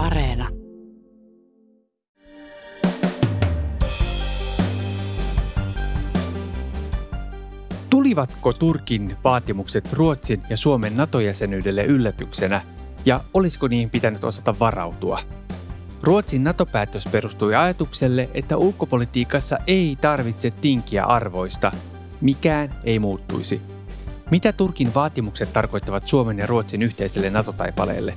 Areena. Tulivatko Turkin vaatimukset Ruotsin ja Suomen NATO-jäsenyydelle yllätyksenä ja olisiko niihin pitänyt osata varautua? Ruotsin NATO-päätös perustui ajatukselle, että ulkopolitiikassa ei tarvitse tinkiä arvoista. Mikään ei muuttuisi. Mitä Turkin vaatimukset tarkoittavat Suomen ja Ruotsin yhteiselle NATO-taipaleelle?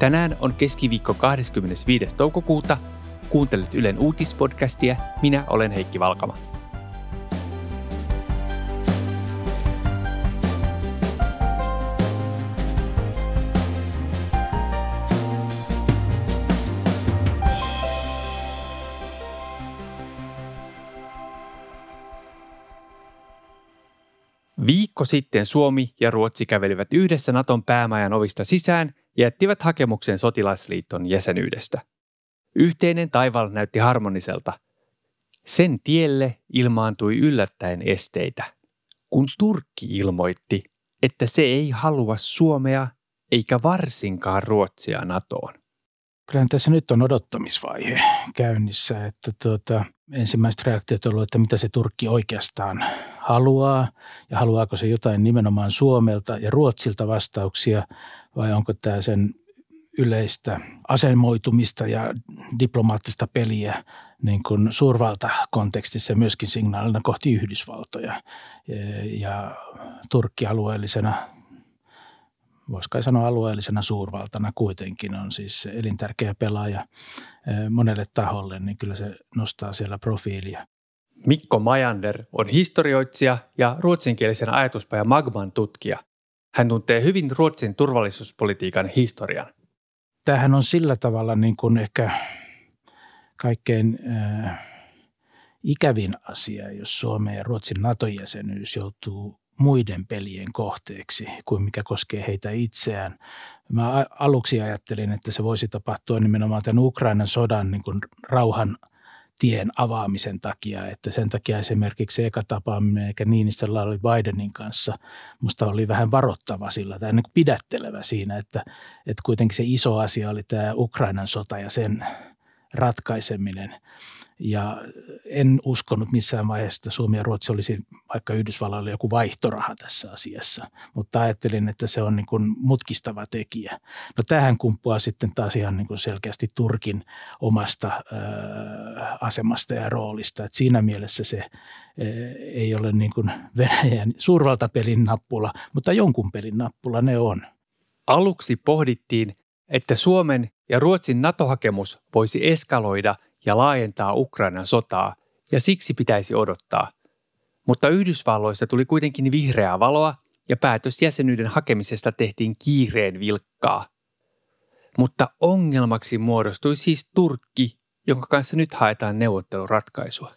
Tänään on keskiviikko 25. toukokuuta. Kuuntelet Ylen uutispodcastia. Minä olen Heikki Valkama. Viikko sitten Suomi ja Ruotsi kävelivät yhdessä Naton päämajan ovista sisään ja jättivät hakemuksen sotilasliiton jäsenyydestä. Yhteinen taival näytti harmoniselta. Sen tielle ilmaantui yllättäen esteitä, kun Turkki ilmoitti, että se ei halua Suomea eikä varsinkaan Ruotsia NATOon kyllähän tässä nyt on odottamisvaihe käynnissä, että tuota, ensimmäiset reaktiot ollut, että mitä se Turkki oikeastaan haluaa ja haluaako se jotain nimenomaan Suomelta ja Ruotsilta vastauksia vai onko tämä sen yleistä asemoitumista ja diplomaattista peliä niin kuin suurvaltakontekstissa myöskin signaalina kohti Yhdysvaltoja ja, ja Turkki alueellisena voisi kai sanoa alueellisena suurvaltana kuitenkin on siis elintärkeä pelaaja monelle taholle, niin kyllä se nostaa siellä profiilia. Mikko Majander on historioitsija ja ruotsinkielisen ajatuspajan Magman tutkija. Hän tuntee hyvin Ruotsin turvallisuuspolitiikan historian. Tämähän on sillä tavalla niin kuin ehkä kaikkein äh, ikävin asia, jos Suomen ja Ruotsin NATO-jäsenyys joutuu muiden pelien kohteeksi kuin mikä koskee heitä itseään. Mä aluksi ajattelin, että se voisi tapahtua nimenomaan tämän Ukrainan sodan niin kuin rauhan tien avaamisen takia, että sen takia esimerkiksi eka tapaaminen, eikä Niinistöllä oli Bidenin kanssa, musta oli vähän varoittava sillä tai niin pidättelevä siinä, että, että kuitenkin se iso asia oli tämä Ukrainan sota ja sen ratkaiseminen. Ja en uskonut missään vaiheessa, että Suomi ja Ruotsi olisi vaikka Yhdysvalloille joku vaihtoraha tässä asiassa, mutta ajattelin, että se on niin kuin mutkistava tekijä. No tähän kumpuaa sitten taas ihan niin kuin selkeästi Turkin omasta ää, asemasta ja roolista. Et siinä mielessä se ää, ei ole niin kuin Venäjän suurvaltapelin nappula, mutta jonkun pelin nappula ne on. Aluksi pohdittiin, että Suomen ja Ruotsin NATO-hakemus voisi eskaloida ja laajentaa Ukrainan sotaa, ja siksi pitäisi odottaa. Mutta Yhdysvalloissa tuli kuitenkin vihreää valoa, ja päätös jäsenyyden hakemisesta tehtiin kiireen vilkkaa. Mutta ongelmaksi muodostui siis Turkki, jonka kanssa nyt haetaan neuvotteluratkaisua.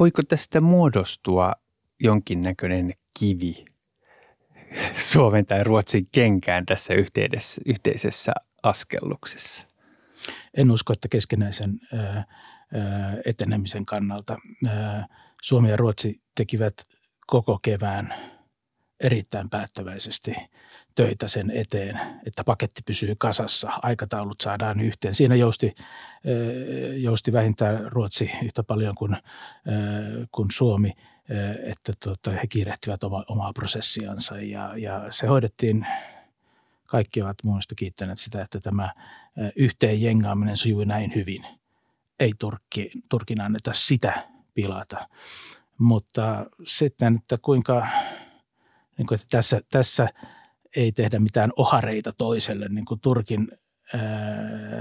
Voiko tästä muodostua jonkinnäköinen kivi Suomen tai Ruotsin kenkään tässä yhteisessä askelluksessa? En usko, että keskenäisen etenemisen kannalta Suomi ja Ruotsi tekivät koko kevään erittäin päättäväisesti töitä sen eteen, että paketti pysyy kasassa, aikataulut saadaan yhteen. Siinä jousti, jousti vähintään Ruotsi yhtä paljon kuin, kuin Suomi, että tota, he kiirehtivät oma, omaa prosessiansa ja, ja se hoidettiin kaikki ovat muista kiittäneet sitä, että tämä yhteen jengaaminen sujui näin hyvin. Ei Turkki, Turkin anneta sitä pilata. Mutta sitten, että kuinka, niin kuin, että tässä, tässä ei tehdä mitään ohareita toiselle niin kuin Turkin, ää,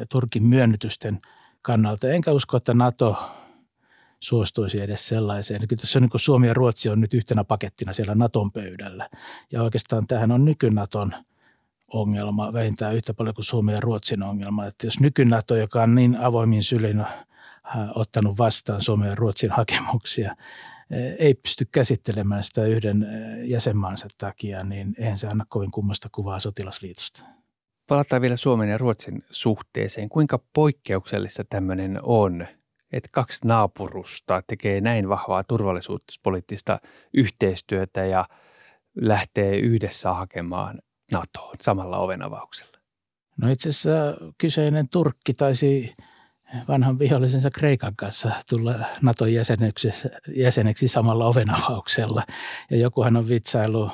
Turkin myönnytysten kannalta. Enkä usko, että NATO suostuisi edes sellaiseen. Kyllä tässä on, niin kuin Suomi ja Ruotsi on nyt yhtenä pakettina siellä Naton pöydällä. Ja oikeastaan tähän on nykynaton – ongelma vähintään yhtä paljon kuin Suomen ja Ruotsin ongelma. Että jos nykynato, joka on niin avoimin sylin äh, ottanut vastaan Suomen ja Ruotsin hakemuksia, äh, ei pysty käsittelemään sitä yhden äh, jäsenmaansa takia, niin eihän se anna kovin kummasta kuvaa sotilasliitosta. Palataan vielä Suomen ja Ruotsin suhteeseen. Kuinka poikkeuksellista tämmöinen on, että kaksi naapurusta tekee näin vahvaa turvallisuuspoliittista yhteistyötä ja lähtee yhdessä hakemaan NATOon samalla ovenavauksella? No itse asiassa kyseinen Turkki taisi vanhan vihollisensa Kreikan kanssa tulla Naton jäseneksi, jäseneksi samalla ovenavauksella. Ja jokuhan on vitsailu,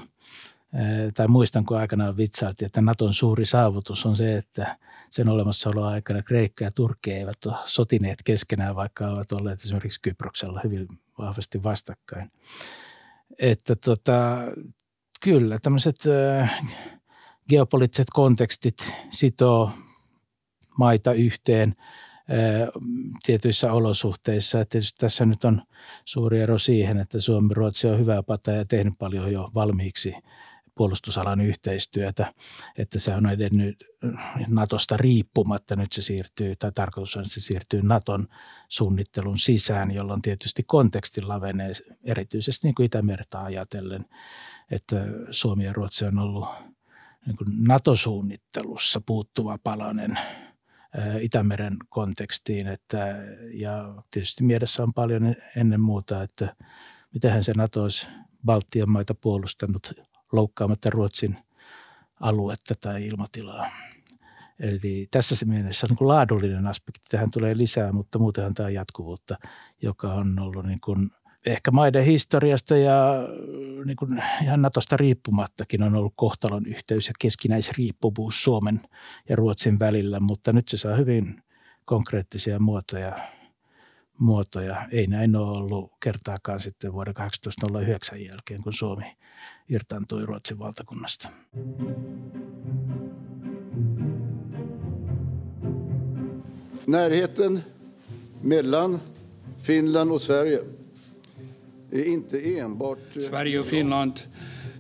tai muistan kun aikanaan vitsailtiin, että Naton suuri saavutus on se, että sen olemassaolon aikana Kreikka ja Turkki eivät ole sotineet keskenään, vaikka ovat olleet esimerkiksi Kyproksella hyvin vahvasti vastakkain. Että tota, kyllä tämmöiset geopoliittiset kontekstit sitoo maita yhteen tietyissä olosuhteissa. Et tietysti tässä nyt on suuri ero siihen, että Suomi Ruotsi on hyvä pata ja tehnyt paljon jo valmiiksi puolustusalan yhteistyötä, että se on edennyt Natosta riippumatta. Nyt se siirtyy, tai tarkoitus on, että se siirtyy Naton suunnittelun sisään, jolloin tietysti konteksti lavenee erityisesti niin kuin Itämerta ajatellen, että Suomi ja Ruotsi on ollut niin NATO-suunnittelussa puuttuva palanen Itämeren kontekstiin. Että, ja tietysti mielessä on paljon ennen muuta, että mitenhän se NATO olisi Baltian maita puolustanut loukkaamatta Ruotsin aluetta tai ilmatilaa. Eli tässä se mielessä niin kuin laadullinen aspekti tähän tulee lisää, mutta muutenhan tämä jatkuvuutta, joka on ollut niin kuin ehkä maiden historiasta ja niin kuin ihan Natosta riippumattakin on ollut kohtalon yhteys ja keskinäisriippuvuus Suomen ja Ruotsin välillä, mutta nyt se saa hyvin konkreettisia muotoja. muotoja. Ei näin ole ollut kertaakaan sitten vuoden 1809 jälkeen, kun Suomi irtaantui Ruotsin valtakunnasta. Närheten mellan Finland och Sverige är inte enbart... Sverige och Finland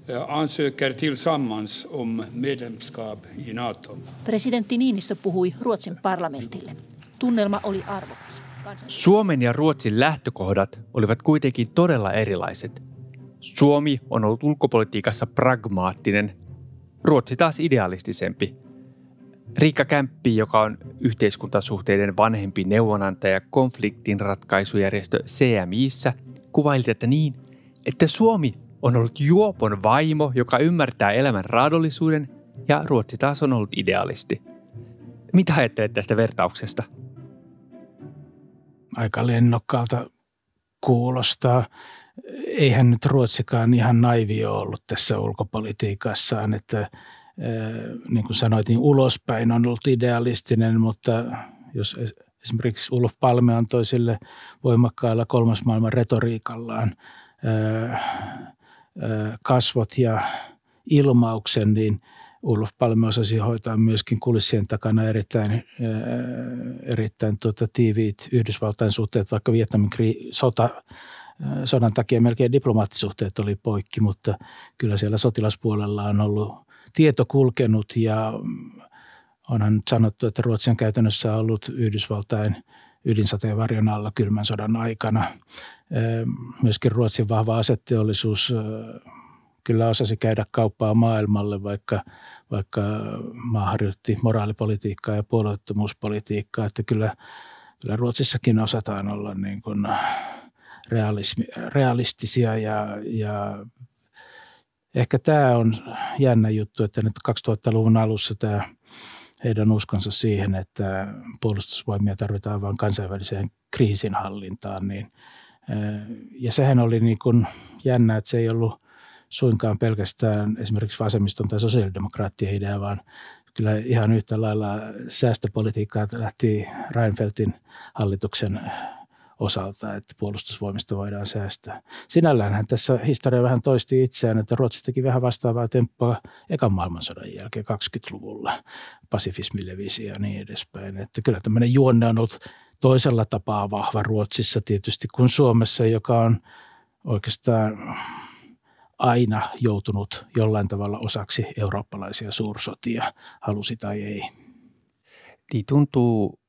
eh, ansöker tillsammans om medlemskap i NATO. Presidentti Niinistö puhui Ruotsin parlamentille. Tunnelma oli arvokas. Suomen ja Ruotsin lähtökohdat olivat kuitenkin todella erilaiset. Suomi on ollut ulkopolitiikassa pragmaattinen, Ruotsi taas idealistisempi. Riikka Kämppi, joka on yhteiskuntasuhteiden vanhempi neuvonantaja konfliktinratkaisujärjestö CMIssä, kuvaili tätä niin, että Suomi on ollut juopon vaimo, joka ymmärtää elämän raadollisuuden, ja Ruotsi taas on ollut idealisti. Mitä ajattelet tästä vertauksesta? Aika lennokkaalta kuulostaa eihän nyt Ruotsikaan ihan naivi ole ollut tässä ulkopolitiikassaan, että niin kuin sanoit, niin ulospäin on ollut idealistinen, mutta jos esimerkiksi Ulf Palme antoi sille voimakkaalla kolmas maailman retoriikallaan kasvot ja ilmauksen, niin Ulf Palme osasi hoitaa myöskin kulissien takana erittäin, erittäin tuota, tiiviit Yhdysvaltain suhteet, vaikka Vietnamin sota sodan takia melkein diplomaattisuhteet oli poikki, mutta kyllä siellä sotilaspuolella on ollut tieto kulkenut ja onhan sanottu, että Ruotsi on käytännössä ollut Yhdysvaltain ydinsateen alla kylmän sodan aikana. Myöskin Ruotsin vahva asetteollisuus kyllä osasi käydä kauppaa maailmalle, vaikka, vaikka maa harjoitti moraalipolitiikkaa ja puolueettomuuspolitiikkaa, että kyllä, kyllä Ruotsissakin osataan olla niin kuin realismi, realistisia ja, ja ehkä tämä on jännä juttu, että nyt 2000-luvun alussa tämä heidän uskonsa siihen, että puolustusvoimia tarvitaan vain kansainväliseen kriisinhallintaan, niin ja sehän oli niin kuin jännä, että se ei ollut suinkaan pelkästään esimerkiksi vasemmiston tai sosiaalidemokraattien idea, vaan kyllä ihan yhtä lailla säästöpolitiikkaa lähti Reinfeldtin hallituksen osalta, että puolustusvoimista voidaan säästää. Sinälläänhän tässä historia vähän toisti itseään, että Ruotsi teki vähän vastaavaa temppua ekan maailmansodan jälkeen 20-luvulla. Pasifismi levisi ja niin edespäin. Että kyllä tämmöinen juonne on ollut toisella tapaa vahva Ruotsissa tietysti kuin Suomessa, joka on oikeastaan aina joutunut jollain tavalla osaksi eurooppalaisia suursotia, halusi tai ei. Niin tuntuu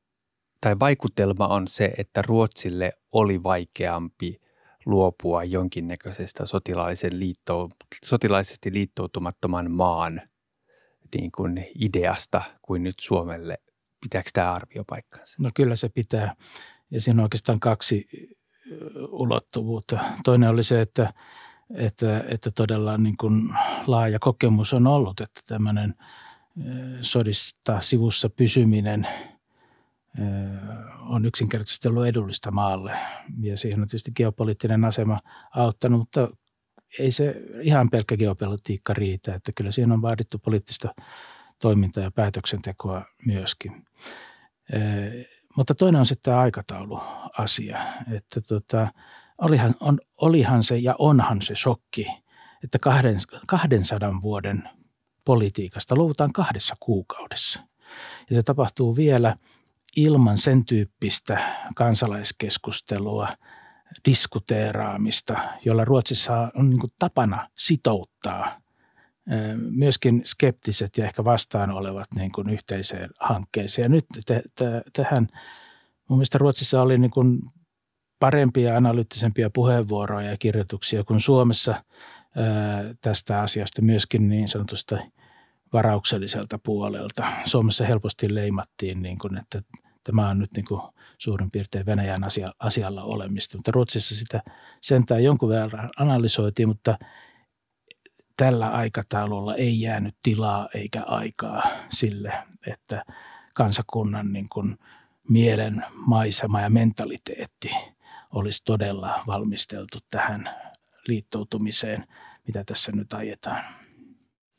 tai vaikutelma on se, että Ruotsille oli vaikeampi luopua jonkinnäköisestä sotilaisen liitto, sotilaisesti liittoutumattoman maan niin kuin ideasta kuin nyt Suomelle. Pitääkö tämä arvio paikkansa? No kyllä se pitää. Ja siinä on oikeastaan kaksi ulottuvuutta. Toinen oli se, että, että, että todella niin kuin laaja kokemus on ollut, että tämmöinen – sodista sivussa pysyminen on yksinkertaisesti ollut edullista maalle. Ja siihen on tietysti geopoliittinen asema auttanut, mutta ei se ihan pelkkä geopolitiikka riitä, että kyllä siihen on vaadittu poliittista toimintaa ja päätöksentekoa myöskin. Mutta toinen on sitten tämä aikatauluasia, että tota, olihan, on, olihan se ja onhan se shokki, että kahden, 200 vuoden politiikasta luovutaan kahdessa kuukaudessa. Ja se tapahtuu vielä ilman sen tyyppistä kansalaiskeskustelua, diskuteeraamista, jolla Ruotsissa on niin tapana sitouttaa myöskin skeptiset ja ehkä vastaan olevat niin kuin yhteiseen hankkeeseen. Ja nyt t- t- tähän mun mielestä Ruotsissa oli niin kuin parempia analyyttisempia puheenvuoroja ja kirjoituksia kuin Suomessa tästä asiasta myöskin niin sanotusta varaukselliselta puolelta. Suomessa helposti leimattiin, niin kuin, että tämä on nyt niin kuin suurin piirtein Venäjän asia, asialla olemista. Mutta Ruotsissa sitä sentään jonkun verran analysoitiin, mutta tällä aikataululla ei jäänyt tilaa eikä aikaa sille, että kansakunnan niin kuin mielen maisema ja mentaliteetti olisi todella valmisteltu tähän liittoutumiseen, mitä tässä nyt ajetaan.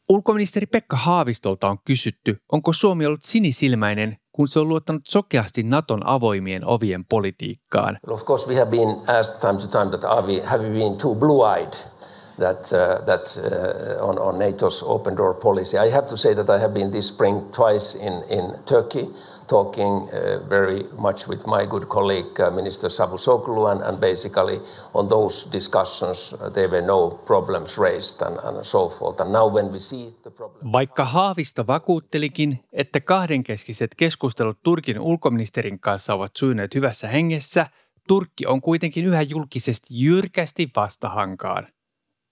Ulkoministeri Pekka Haavistolta on kysytty, onko Suomi ollut sinisilmäinen, kun se on luottanut sokeasti Naton avoimien ovien politiikkaan. of course we have been asked time to time that are we, have we been too blue-eyed that, uh, that uh, on, on NATO's open door policy. I have to say that I have been this spring twice in, in Turkey talking uh, very much with my good colleague uh, Minister Savu Soklu and, and basically on those discussions uh, there were no problems raised and, and so forth. And now when we see the problem... Vaikka Haavisto vakuuttelikin, että kahdenkeskiset keskustelut Turkin ulkoministerin kanssa ovat sujuneet hyvässä hengessä, Turkki on kuitenkin yhä julkisesti jyrkästi vastahankaan.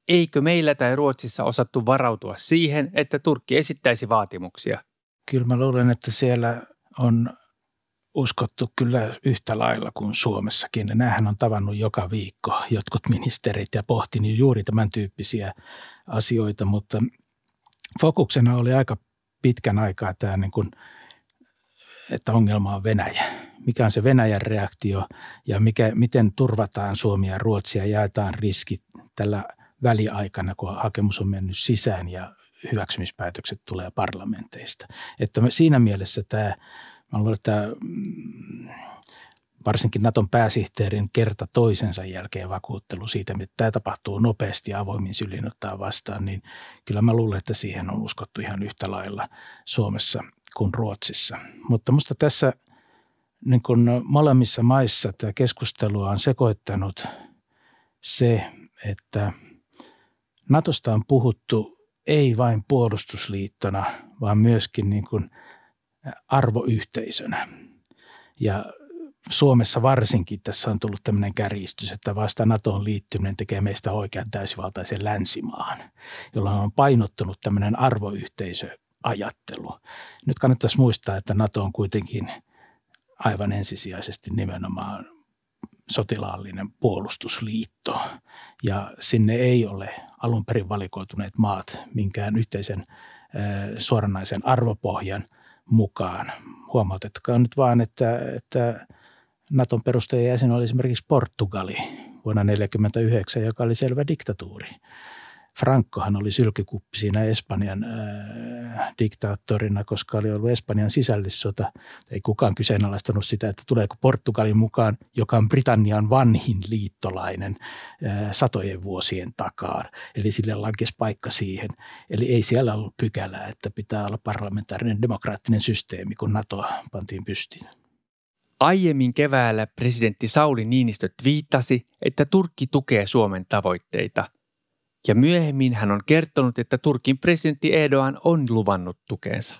Eikö meillä tai Ruotsissa osattu varautua siihen, että Turkki esittäisi vaatimuksia? Kyllä mä luulen, että siellä on uskottu kyllä yhtä lailla kuin Suomessakin. Nämähän on tavannut joka viikko jotkut ministerit ja pohtinut juuri tämän tyyppisiä asioita, mutta fokuksena oli aika pitkän aikaa tämä, niin kuin, että ongelma on Venäjä. Mikä on se Venäjän reaktio ja mikä, miten turvataan Suomi ja Ruotsia ja jaetaan riskit tällä väliaikana, kun hakemus on mennyt sisään ja hyväksymispäätökset tulee parlamenteista. Että siinä mielessä tämä, mä luulen, että mm, varsinkin Naton pääsihteerin kerta toisensa jälkeen vakuuttelu siitä, että tämä tapahtuu nopeasti ja avoimin sylin ottaa vastaan, niin kyllä mä luulen, että siihen on uskottu ihan yhtä lailla Suomessa kuin Ruotsissa. Mutta musta tässä niin kuin molemmissa maissa tämä keskustelua on sekoittanut se, että Natosta on puhuttu ei vain puolustusliittona, vaan myöskin niin kuin arvoyhteisönä. Ja Suomessa varsinkin tässä on tullut tämmöinen kärjistys, että vasta NATOon liittyminen tekee meistä oikean täysivaltaisen länsimaan, jolla on painottunut tämmöinen arvoyhteisöajattelu. Nyt kannattaisi muistaa, että NATO on kuitenkin aivan ensisijaisesti nimenomaan sotilaallinen puolustusliitto ja sinne ei ole alun perin valikoituneet maat minkään yhteisen suoranaisen arvopohjan mukaan. Huomautettakaa nyt vaan, että, että Naton perustajajäsen oli esimerkiksi Portugali vuonna 1949, joka oli selvä diktatuuri. Francohan oli sylkykuppi siinä Espanjan äh, diktaattorina, koska oli ollut Espanjan sisällissota. Ei kukaan kyseenalaistanut sitä, että tuleeko Portugalin mukaan, joka on Britannian vanhin liittolainen äh, satojen vuosien takaa. Eli sille lankesi paikka siihen. Eli ei siellä ollut pykälää, että pitää olla parlamentaarinen demokraattinen systeemi, kun NATO pantiin pystiin. Aiemmin keväällä presidentti Sauli Niinistö viittasi, että Turkki tukee Suomen tavoitteita – ja myöhemmin hän on kertonut, että Turkin presidentti Erdogan on luvannut tukeensa.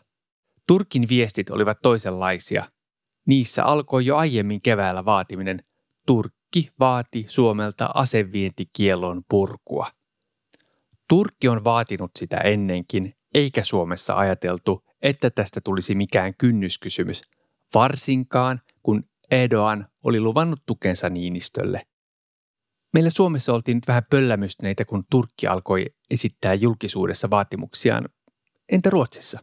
Turkin viestit olivat toisenlaisia. Niissä alkoi jo aiemmin keväällä vaatiminen Turkki vaati Suomelta asevientikielon purkua. Turkki on vaatinut sitä ennenkin, eikä Suomessa ajateltu, että tästä tulisi mikään kynnyskysymys, varsinkaan kun Erdogan oli luvannut tukensa Niinistölle. Meillä Suomessa oltiin nyt vähän pöllämystyneitä, kun Turkki alkoi esittää julkisuudessa vaatimuksiaan. Entä Ruotsissa?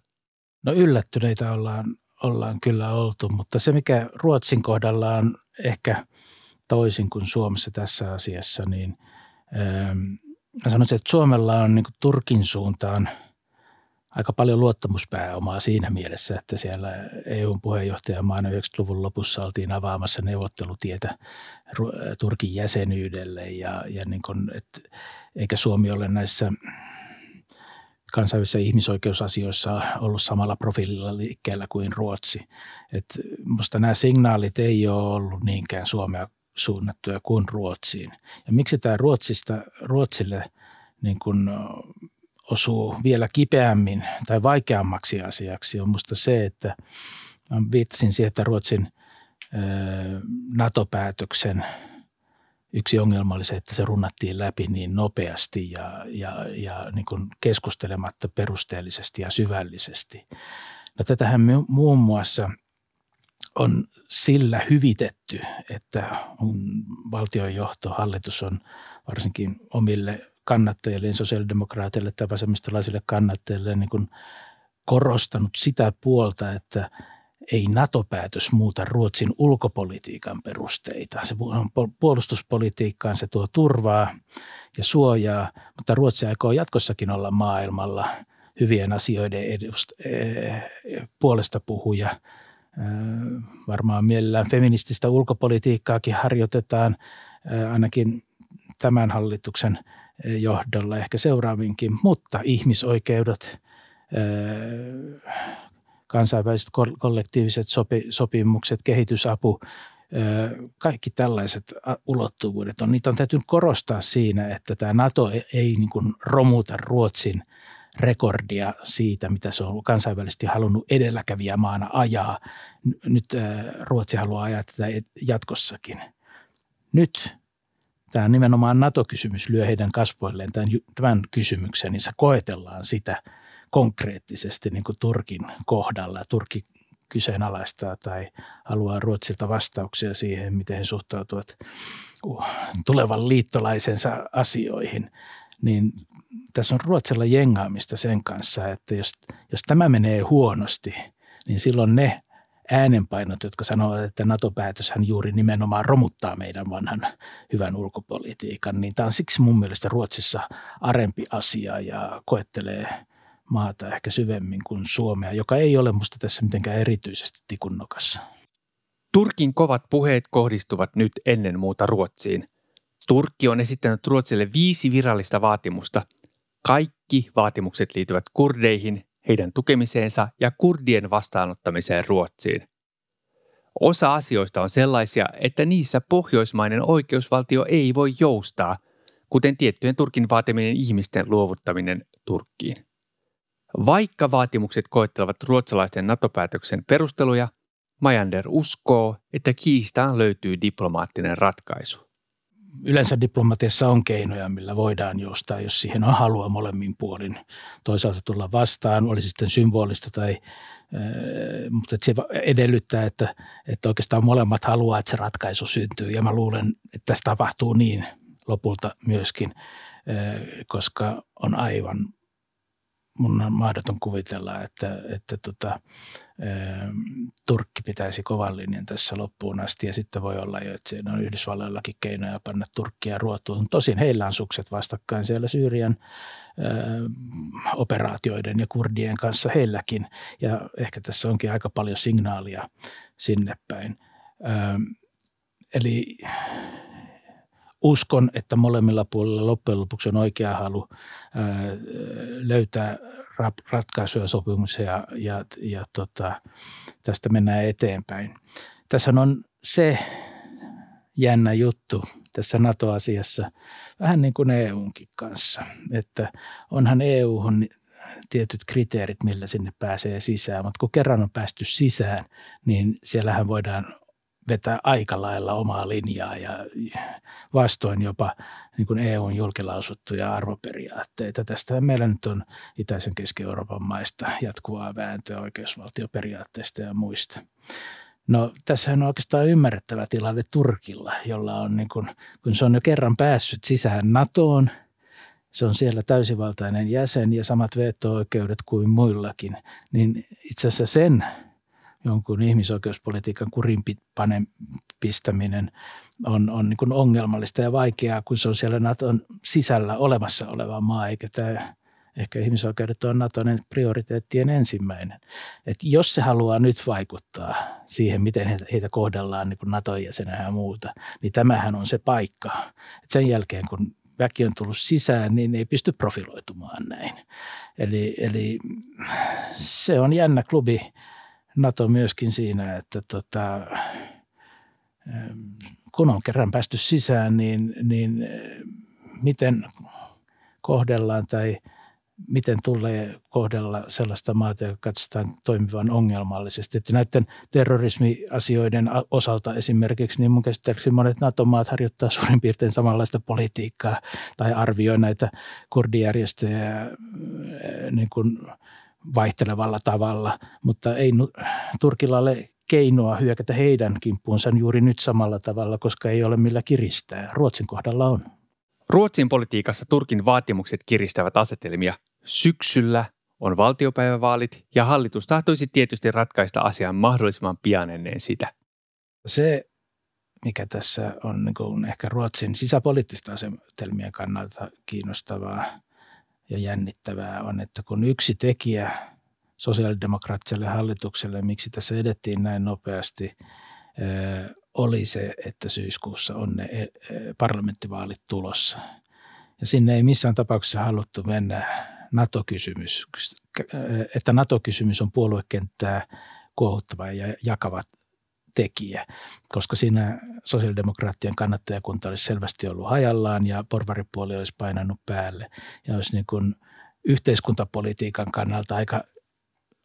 No yllättyneitä ollaan, ollaan kyllä oltu, mutta se mikä Ruotsin kohdalla on ehkä toisin kuin Suomessa tässä asiassa, niin ähm, mä sanoisin, että Suomella on niin Turkin suuntaan – aika paljon luottamuspääomaa siinä mielessä, että siellä EUn puheenjohtajamaana 90-luvun lopussa oltiin avaamassa neuvottelutietä Turkin jäsenyydelle ja, ja niin kuin, että eikä Suomi ole näissä kansainvälisissä ihmisoikeusasioissa ollut samalla profiililla liikkeellä kuin Ruotsi. että musta nämä signaalit ei ole ollut niinkään Suomea suunnattuja kuin Ruotsiin. Ja miksi tämä Ruotsista, Ruotsille niin kuin osuu vielä kipeämmin tai vaikeammaksi asiaksi on minusta se, että viittasin siihen, että Ruotsin NATO-päätöksen yksi ongelma oli se, että se runnattiin läpi niin nopeasti ja, ja, ja niin kuin keskustelematta perusteellisesti ja syvällisesti. No tätähän muun muassa on sillä hyvitetty, että valtionjohto, hallitus on varsinkin omille kannattajille, niin sosiaalidemokraateille tai vasemmistolaisille kannattajille niin kuin korostanut sitä puolta, että ei NATO-päätös muuta Ruotsin ulkopolitiikan perusteita. Se puolustuspolitiikkaan se tuo turvaa ja suojaa, mutta Ruotsi aikoo jatkossakin olla maailmalla hyvien asioiden edust, eh, puolesta puhuja. Eh, varmaan mielellään feminististä ulkopolitiikkaakin harjoitetaan eh, ainakin tämän hallituksen – johdolla, ehkä seuraavinkin, mutta ihmisoikeudet, kansainväliset kollektiiviset sopi, sopimukset, kehitysapu, kaikki tällaiset ulottuvuudet on, niitä on täytynyt korostaa siinä, että tämä NATO e-, ei niin kuin romuta Ruotsin rekordia siitä, mitä se on kansainvälisesti halunnut edelläkävijämaana ajaa. Nyt Ruotsi haluaa ajaa tätä jatkossakin. Nyt tämä nimenomaan NATO-kysymys lyö heidän kasvoilleen tämän, tämän kysymyksen, niin se koetellaan sitä konkreettisesti niin kuin Turkin kohdalla. Turkki kyseenalaistaa tai haluaa Ruotsilta vastauksia siihen, miten he suhtautuvat uh, tulevan liittolaisensa asioihin. Niin tässä on Ruotsilla jengaamista sen kanssa, että jos, jos tämä menee huonosti, niin silloin ne äänenpainot, jotka sanovat, että NATO-päätöshän juuri nimenomaan romuttaa meidän vanhan hyvän ulkopolitiikan, niin tämä on siksi mun mielestä Ruotsissa arempi asia ja koettelee maata ehkä syvemmin kuin Suomea, joka ei ole musta tässä mitenkään erityisesti tikunnokassa. Turkin kovat puheet kohdistuvat nyt ennen muuta Ruotsiin. Turkki on esittänyt Ruotsille viisi virallista vaatimusta. Kaikki vaatimukset liittyvät kurdeihin heidän tukemiseensa ja kurdien vastaanottamiseen Ruotsiin. Osa asioista on sellaisia, että niissä pohjoismainen oikeusvaltio ei voi joustaa, kuten tiettyjen Turkin vaatiminen ihmisten luovuttaminen Turkkiin. Vaikka vaatimukset koettelevat ruotsalaisten NATO-päätöksen perusteluja, Majander uskoo, että kiistaan löytyy diplomaattinen ratkaisu yleensä diplomatiassa on keinoja, millä voidaan joustaa, jos siihen on halua molemmin puolin toisaalta tulla vastaan, olisi sitten symbolista tai mutta se edellyttää, että, että oikeastaan molemmat haluaa, että se ratkaisu syntyy. Ja mä luulen, että tässä tapahtuu niin lopulta myöskin, koska on aivan mun on mahdoton kuvitella, että, että tota, ä, Turkki pitäisi kovan linjan tässä loppuun asti ja sitten voi olla jo, että siinä on Yhdysvalloillakin keinoja panna Turkkia ruotuun. Tosin heillä on sukset vastakkain siellä Syyrian ä, operaatioiden ja kurdien kanssa heilläkin ja ehkä tässä onkin aika paljon signaalia sinne päin. Ä, eli uskon, että molemmilla puolilla loppujen lopuksi on oikea halu löytää ratkaisuja, sopimuksia ja, ja tota, tästä mennään eteenpäin. Tässä on se jännä juttu tässä NATO-asiassa, vähän niin kuin EUnkin kanssa, että onhan EUhun tietyt kriteerit, millä sinne pääsee sisään, mutta kun kerran on päästy sisään, niin siellähän voidaan vetää aika lailla omaa linjaa ja vastoin jopa niin kuin EUn julkilausuttuja arvoperiaatteita. Tästä meillä nyt on itäisen Keski-Euroopan maista jatkuvaa vääntöä oikeusvaltioperiaatteista ja muista. No tässähän on oikeastaan ymmärrettävä tilanne Turkilla, jolla on niin kuin, kun se on jo kerran päässyt sisään NATOon, se on siellä täysivaltainen jäsen ja samat veto-oikeudet kuin muillakin, niin itse asiassa sen jonkun ihmisoikeuspolitiikan kurin pistäminen on, on niin ongelmallista ja vaikeaa, kun se on siellä Naton sisällä olemassa oleva maa, eikä tämä ehkä ihmisoikeudet on Naton prioriteettien ensimmäinen. Et jos se haluaa nyt vaikuttaa siihen, miten heitä kohdellaan niin Naton jäsenä ja muuta, niin tämähän on se paikka. Et sen jälkeen, kun väki on tullut sisään, niin ei pysty profiloitumaan näin. Eli, eli se on jännä klubi NATO myöskin siinä, että tota, kun on kerran päästy sisään, niin, niin miten kohdellaan tai – miten tulee kohdella sellaista maata, joka katsotaan toimivan ongelmallisesti. Että näiden terrorismiasioiden osalta esimerkiksi, niin mun käsittääkseni monet NATO-maat harjoittaa suurin piirtein samanlaista politiikkaa tai arvioi näitä kurdijärjestöjä niin kuin vaihtelevalla tavalla, mutta ei Turkilla ole keinoa hyökätä heidän kimppuunsa juuri nyt samalla tavalla, koska ei ole millä kiristää. Ruotsin kohdalla on. Ruotsin politiikassa Turkin vaatimukset kiristävät asetelmia. Syksyllä on valtiopäivävaalit ja hallitus tahtoisi tietysti ratkaista asian mahdollisimman pian ennen sitä. Se, mikä tässä on niin kuin ehkä Ruotsin sisäpoliittista asetelmien kannalta kiinnostavaa ja jännittävää, on, että kun yksi tekijä sosiaalidemokraattiselle hallitukselle, miksi tässä edettiin näin nopeasti, oli se, että syyskuussa on ne parlamenttivaalit tulossa. Ja sinne ei missään tapauksessa haluttu mennä NATO-kysymys, että NATO-kysymys on puoluekenttää kuohuttava ja jakava tekijä, koska siinä sosiaalidemokraattien kannattajakunta olisi selvästi ollut hajallaan ja porvaripuoli olisi painanut päälle. Ja olisi niin kuin yhteiskuntapolitiikan kannalta aika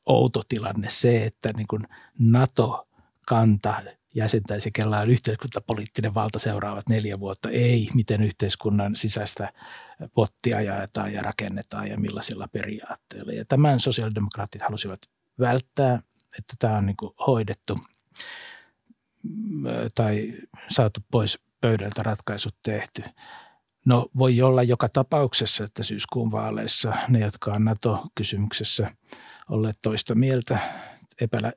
outo tilanne se, että niin kuin NATO-kanta jäsentäisi, kellä on yhteiskuntapoliittinen valta seuraavat neljä vuotta. Ei, miten yhteiskunnan sisäistä pottia jaetaan ja rakennetaan ja millaisilla periaatteilla. Ja tämän sosiaalidemokraatit halusivat välttää, että tämä on niin hoidettu tai saatu pois pöydältä ratkaisut tehty. No voi olla joka tapauksessa, että syyskuun vaaleissa ne, jotka on NATO-kysymyksessä olleet toista mieltä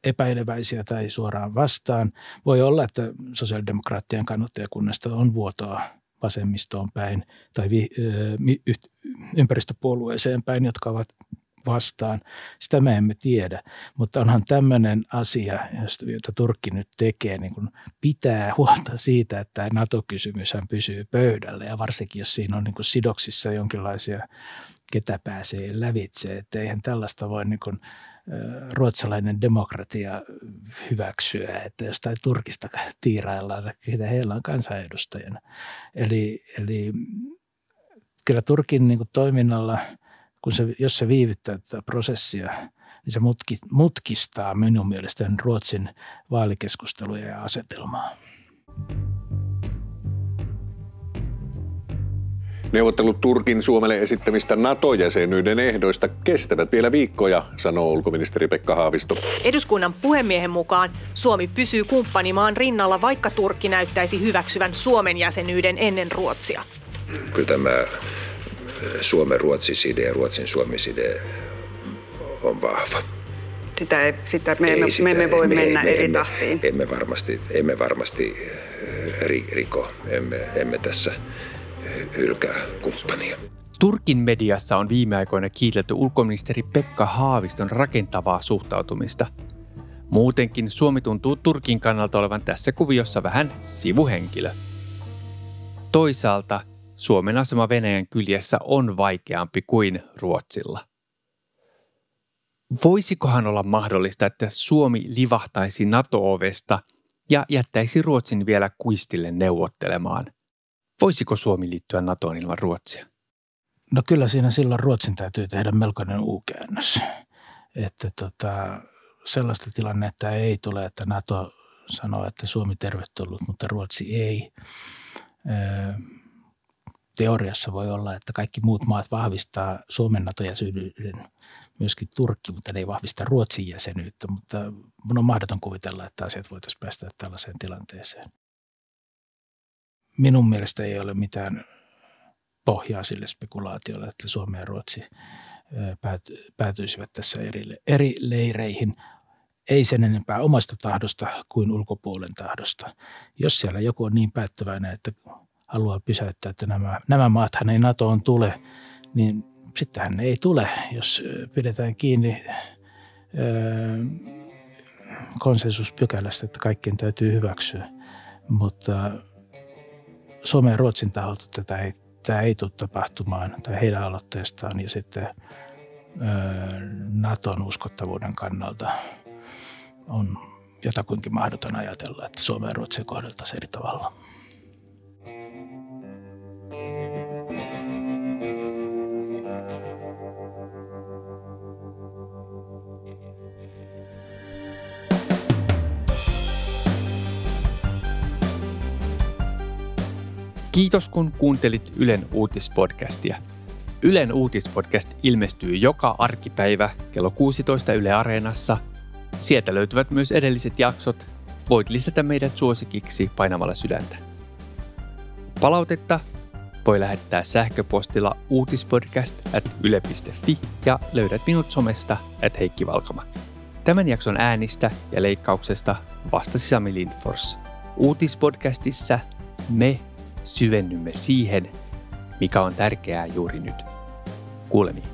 epäileväisiä tai suoraan vastaan. Voi olla, että sosiaalidemokraattien kannattajakunnasta on vuotoa vasemmistoon päin tai ympäristöpuolueeseen päin, jotka ovat vastaan. Sitä me emme tiedä, mutta onhan tämmöinen asia, jota Turkki nyt tekee, niin kuin pitää huolta siitä, että NATO-kysymys pysyy pöydällä ja varsinkin jos siinä on niin kuin sidoksissa jonkinlaisia, ketä pääsee lävitse, että eihän tällaista voi niin kuin ruotsalainen demokratia hyväksyä, että jostain Turkista tiiraillaan, ketä heillä on kansanedustajana. Eli, eli kyllä Turkin niin toiminnalla, kun se, jos se viivyttää tätä prosessia, niin se mutki, mutkistaa minun mielestäni Ruotsin vaalikeskusteluja ja asetelmaa. Neuvottelut Turkin Suomelle esittämistä NATO-jäsenyyden ehdoista kestävät vielä viikkoja, sanoo ulkoministeri Pekka Haavisto. Eduskunnan puhemiehen mukaan Suomi pysyy kumppanimaan rinnalla, vaikka Turkki näyttäisi hyväksyvän Suomen jäsenyyden ennen Ruotsia. Kyllä tämä eh, Suomen-Ruotsi-side ja Ruotsin-Suomi-side on vahva. Sitä, ei, sitä me, emme, sitä, me emme voi me, mennä me, eri emme, tahtiin. Emme varmasti, emme varmasti eh, riko, emme, emme tässä hylkää kumppania. Turkin mediassa on viime aikoina kiitelty ulkoministeri Pekka Haaviston rakentavaa suhtautumista. Muutenkin Suomi tuntuu Turkin kannalta olevan tässä kuviossa vähän sivuhenkilö. Toisaalta Suomen asema Venäjän kyljessä on vaikeampi kuin Ruotsilla. Voisikohan olla mahdollista, että Suomi livahtaisi NATO-ovesta ja jättäisi Ruotsin vielä kuistille neuvottelemaan – Voisiko Suomi liittyä NATOon ilman Ruotsia? No kyllä siinä silloin Ruotsin täytyy tehdä melkoinen u-käännös. Että tota, sellaista tilannetta ei tule, että NATO sanoo, että Suomi tervetullut, mutta Ruotsi ei. Teoriassa voi olla, että kaikki muut maat vahvistaa Suomen NATO-jäsenyyden, myöskin Turkki, mutta ne ei vahvista Ruotsin jäsenyyttä. Mutta minun on mahdoton kuvitella, että asiat voitaisiin päästä tällaiseen tilanteeseen minun mielestä ei ole mitään pohjaa sille spekulaatiolle, että Suomi ja Ruotsi päätyisivät tässä eri, eri leireihin ei sen enempää omasta tahdosta kuin ulkopuolen tahdosta. Jos siellä joku on niin päättäväinen, että haluaa pysäyttää, että nämä, nämä maathan ei NATOon tule, niin sittenhän ei tule, jos pidetään kiinni konsensuspykälästä, että kaikkien täytyy hyväksyä. Mutta Suomen ja Ruotsin taholta tätä ei, tämä ei tule tapahtumaan, tai heidän aloitteestaan, ja sitten Naton uskottavuuden kannalta on jotakuinkin mahdoton ajatella, että Suomea ja Ruotsia kohdeltaisiin eri tavalla. Kiitos kun kuuntelit Ylen uutispodcastia. Ylen uutispodcast ilmestyy joka arkipäivä kello 16 Yle Areenassa. Sieltä löytyvät myös edelliset jaksot. Voit lisätä meidät suosikiksi painamalla sydäntä. Palautetta voi lähettää sähköpostilla uutispodcast at yle.fi ja löydät minut somesta at Heikki Valkama. Tämän jakson äänistä ja leikkauksesta vastasi Sami Lindfors. Uutispodcastissa me syvennymme siihen, mikä on tärkeää juuri nyt. Kuulemiin.